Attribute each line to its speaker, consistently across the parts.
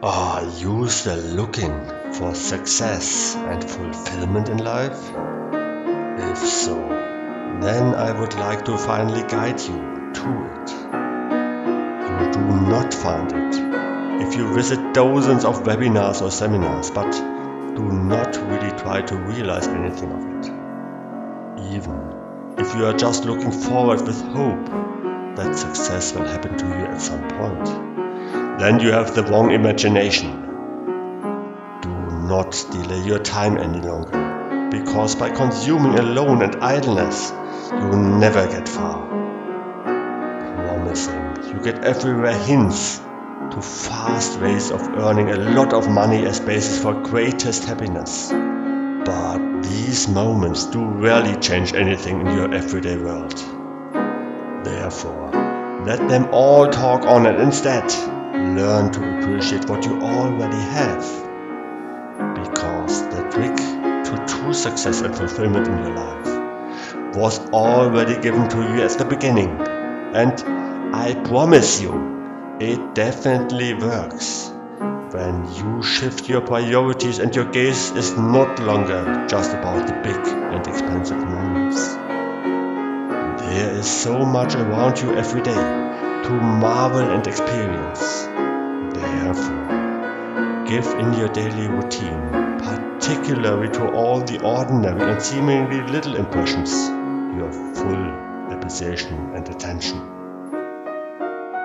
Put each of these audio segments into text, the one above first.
Speaker 1: Are you still looking for success and fulfillment in life? If so, then I would like to finally guide you to it. You do not find it if you visit dozens of webinars or seminars, but do not really try to realize anything of it. Even if you are just looking forward with hope that success will happen to you at some point then you have the wrong imagination. Do not delay your time any longer, because by consuming alone and idleness, you will never get far. Promising, you get everywhere hints to fast ways of earning a lot of money as basis for greatest happiness. But these moments do rarely change anything in your everyday world. Therefore, let them all talk on and instead learn to appreciate what you already have. Because the trick to true success and fulfillment in your life was already given to you at the beginning. And I promise you, it definitely works. When you shift your priorities and your gaze is not longer just about the big and expensive moments. There is so much around you every day to marvel and experience. Give in your daily routine, particularly to all the ordinary and seemingly little impressions, your full appreciation and attention.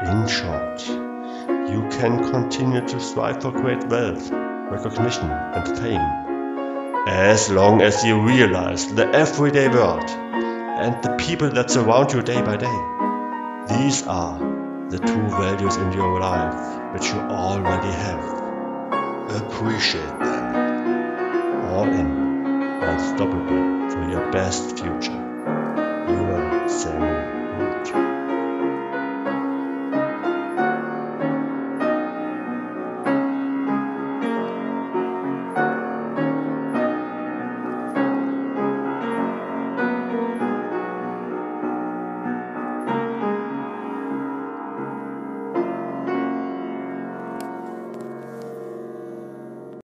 Speaker 1: In short, you can continue to strive for great wealth, recognition, and fame, as long as you realize the everyday world and the people that surround you day by day. These are the true values in your life which you already have. Appreciate them. All in, unstoppable for your best future. You are Samuel.